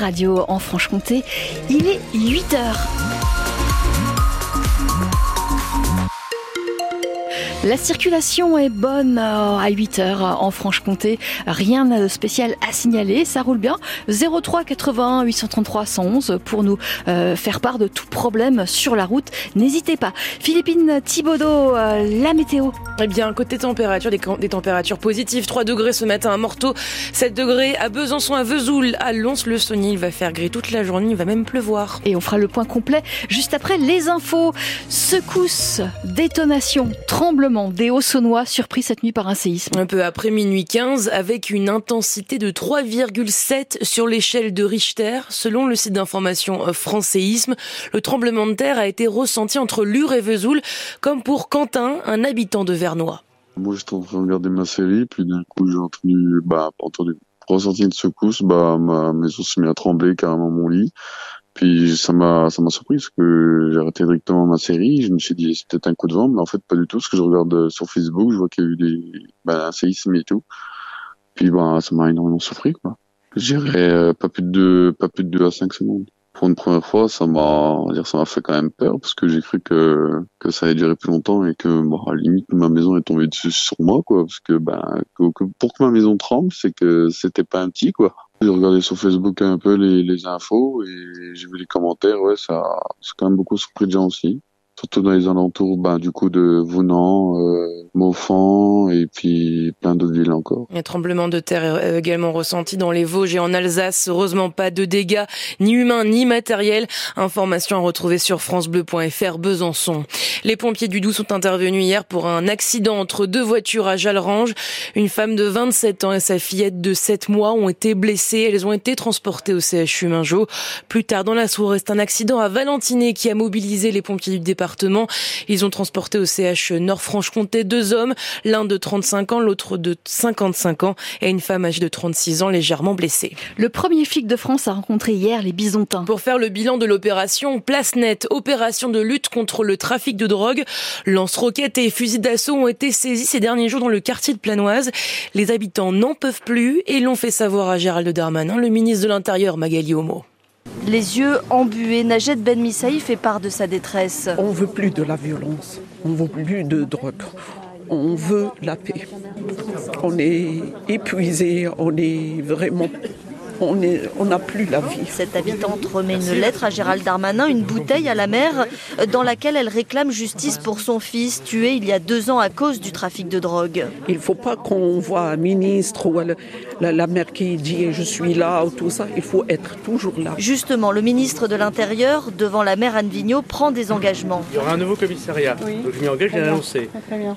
radio en Franche-Comté. Il est 8 heures. La circulation est bonne euh, à 8 heures en Franche-Comté. Rien de spécial à signaler. Ça roule bien. 03 81 833 111 pour nous euh, faire part de tout problème sur la route. N'hésitez pas. Philippine Thibaudot, euh, la météo. Eh bien, côté température, des, températures positives. 3 degrés ce matin à Morteau, 7 degrés à Besançon, à Vesoul, à Lons-le-Saunier. Il va faire gris toute la journée, il va même pleuvoir. Et on fera le point complet juste après les infos. Secousse, détonation, tremblement des Hauts-Saunois surpris cette nuit par un séisme. Un peu après minuit 15, avec une intensité de 3,7 sur l'échelle de Richter. Selon le site d'information euh, France Séisme, le tremblement de terre a été ressenti entre Lure et Vesoul, comme pour Quentin, un habitant de Vernois. Moi, j'étais en train de regarder ma série, puis d'un coup, j'ai entendu, bah, entendu, ressenti une secousse, bah, ma maison s'est mis à trembler carrément mon lit. Puis ça m'a ça m'a surpris parce que j'ai arrêté directement ma série. Je me suis dit c'était un coup de vent, mais en fait pas du tout. Parce que je regarde euh, sur Facebook, je vois qu'il y a eu des ben, un séisme et tout. Puis ben ça m'a énormément surpris quoi. J'irais euh, pas plus de deux, pas plus de deux à cinq secondes. Pour une première fois, ça m'a dire ça m'a fait quand même peur parce que j'ai cru que que ça allait durer plus longtemps et que bon, à la limite ma maison est tombée dessus sur moi quoi parce que ben que pour que ma maison tremble, c'est que c'était pas un petit quoi. J'ai regardé sur Facebook un peu les, les infos et j'ai vu les commentaires. Ouais, ça, c'est quand même beaucoup surpris de gens aussi surtout dans les alentours ben, du coup de Vounan, euh, Maufan et puis plein d'autres villes encore. Un tremblement de terre est également ressenti dans les Vosges et en Alsace. Heureusement pas de dégâts ni humains ni matériels. Information à retrouver sur francebleu.fr Besançon. Les pompiers du Doubs sont intervenus hier pour un accident entre deux voitures à Jalrange. Une femme de 27 ans et sa fillette de 7 mois ont été blessées. Elles ont été transportées au CHU Mingeot. Plus tard dans la soirée, c'est un accident à Valentiné qui a mobilisé les pompiers du département ils ont transporté au CH Nord-Franche-Comté deux hommes, l'un de 35 ans, l'autre de 55 ans et une femme âgée de 36 ans légèrement blessée. Le premier flic de France a rencontré hier les Bisontins. Pour faire le bilan de l'opération Place Net, opération de lutte contre le trafic de drogue, lance-roquettes et fusils d'assaut ont été saisis ces derniers jours dans le quartier de Planoise. Les habitants n'en peuvent plus et l'ont fait savoir à Gérald Darmanin, le ministre de l'Intérieur Magali Homo. Les yeux embués, Najed Ben Missaï fait part de sa détresse. On veut plus de la violence, on veut plus de drogue, on veut la paix. On est épuisé, on est vraiment on n'a plus la vie. Cette habitante remet une lettre à Gérald Darmanin, une bouteille à la mer, dans laquelle elle réclame justice pour son fils, tué il y a deux ans à cause du trafic de drogue. Il ne faut pas qu'on voit un ministre ou la, la, mère qui dit je suis là ou tout ça. Il faut être toujours là. Justement, le ministre de l'Intérieur, devant la mère Anne Vigneault, prend des engagements. Il y aura un nouveau commissariat. Donc je m'y engage, j'ai annoncé.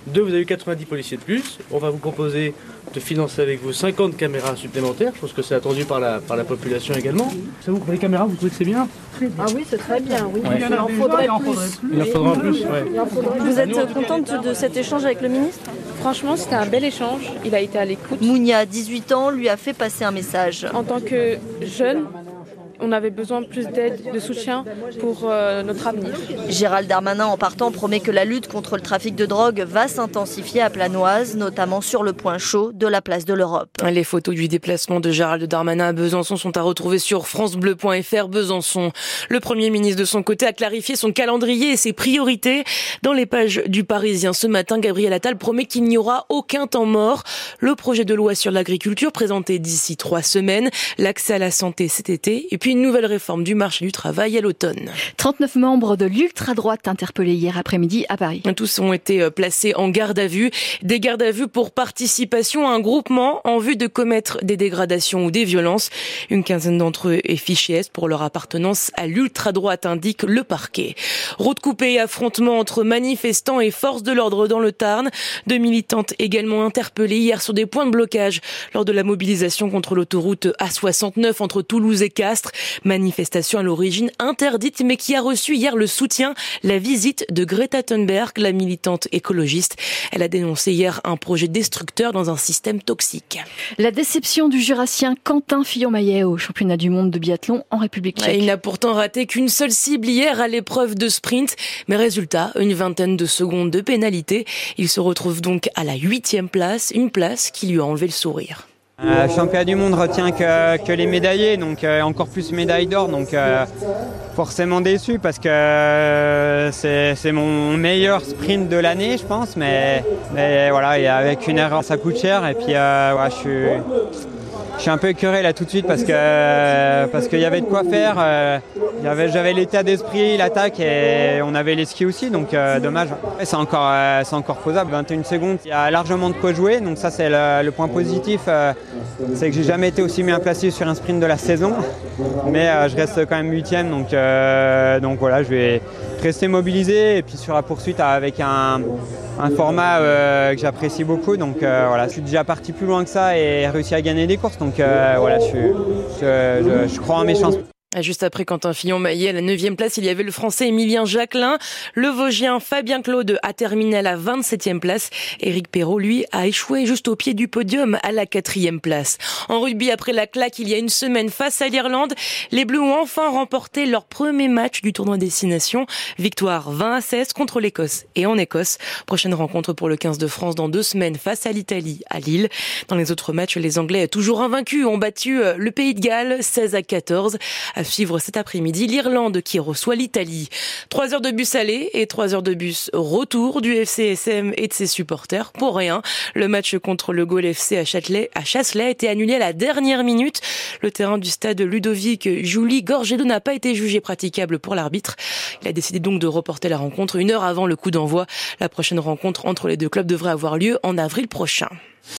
Deux, vous avez eu 90 policiers de plus. On va vous proposer de financer avec vous 50 caméras supplémentaires. Je pense que c'est attendu par la, par la population également. Ça vous, pour les caméras, vous trouvez que c'est bien Ah oui, c'est très bien. Oui. Il en faudrait plus. Il en faudra plus, Vous êtes contente de cet échange avec le ministre? Franchement, c'était un bel échange. Il a été à l'écoute. Mounia, 18 ans, lui a fait passer un message. En tant que jeune, on avait besoin de plus d'aide, de soutien pour euh, notre avenir. Gérald Darmanin, en partant, promet que la lutte contre le trafic de drogue va s'intensifier à Planoise, notamment sur le point chaud de la place de l'Europe. Les photos du déplacement de Gérald Darmanin à Besançon sont à retrouver sur francebleu.fr Besançon. Le Premier ministre, de son côté, a clarifié son calendrier et ses priorités. Dans les pages du Parisien ce matin, Gabriel Attal promet qu'il n'y aura aucun temps mort. Le projet de loi sur l'agriculture présenté d'ici trois semaines, l'accès à la santé cet été, et puis une nouvelle réforme du marché du travail à l'automne. 39 membres de l'ultra-droite interpellés hier après-midi à Paris. Tous ont été euh, placés en garde à vue. Des gardes à vue pour participation à un groupement en vue de commettre des dégradations ou des violences. Une quinzaine d'entre eux est fiché S pour leur appartenance à l'ultra-droite, indique le parquet. Route coupée et affrontement entre manifestants et forces de l'ordre dans le Tarn. Deux militantes également interpellées hier sur des points de blocage lors de la mobilisation contre l'autoroute A69 entre Toulouse et Castres. Manifestation à l'origine interdite, mais qui a reçu hier le soutien, la visite de Greta Thunberg, la militante écologiste. Elle a dénoncé hier un projet destructeur dans un système toxique. La déception du jurassien Quentin Fillon-Maillet au championnat du monde de biathlon en République tchèque. Il n'a pourtant raté qu'une seule cible hier à l'épreuve de sprint, mais résultat, une vingtaine de secondes de pénalité. Il se retrouve donc à la huitième place, une place qui lui a enlevé le sourire. Le championnat du monde retient que, les médaillés, donc encore plus médaille d'or, donc forcément déçu parce que c'est mon meilleur sprint de l'année, je pense, mais, voilà, avec une erreur ça coûte cher et puis je suis suis un peu écœuré là tout de suite parce que parce qu'il y avait de quoi faire. Euh, j'avais l'état d'esprit, l'attaque et on avait les skis aussi, donc euh, dommage. C'est encore euh, c'est encore posable. 21 secondes, il y a largement de quoi jouer, donc ça c'est le, point positif. c'est que j'ai jamais été aussi bien placé sur un sprint de la saison, mais je reste quand même huitième, donc donc voilà, je vais rester mobilisé et puis sur la poursuite avec un, format euh, que j'apprécie beaucoup. Donc euh, voilà, je suis déjà parti plus loin que ça et réussi à gagner des courses. Donc euh, voilà, je crois en mes chances. Juste après Quentin Fillon-Maillet, à la 9 place, il y avait le français Emilien Jacquelin. Le Vosgien Fabien Claude a terminé à la 27e place. Éric Perrault, lui, a échoué juste au pied du podium à la 4e place. En rugby, après la claque il y a une semaine face à l'Irlande, les Bleus ont enfin remporté leur premier match du tournoi Destination. Victoire 20 à 16 contre l'Écosse et en Écosse. Prochaine rencontre pour le 15 de France dans deux semaines face à l'Italie à Lille. Dans les autres matchs, les Anglais, toujours invaincus, ont battu euh, le Pays de Galles 16 à 14 suivre cet après-midi l'Irlande qui reçoit l'Italie. Trois heures de bus aller et trois heures de bus retour du FCSM et de ses supporters. Pour rien, le match contre le Gaulle FC à Châtelet, Chasselet a été annulé à la dernière minute. Le terrain du stade Ludovic Julie Gorgedo n'a pas été jugé praticable pour l'arbitre. Il a décidé donc de reporter la rencontre une heure avant le coup d'envoi. La prochaine rencontre entre les deux clubs devrait avoir lieu en avril prochain.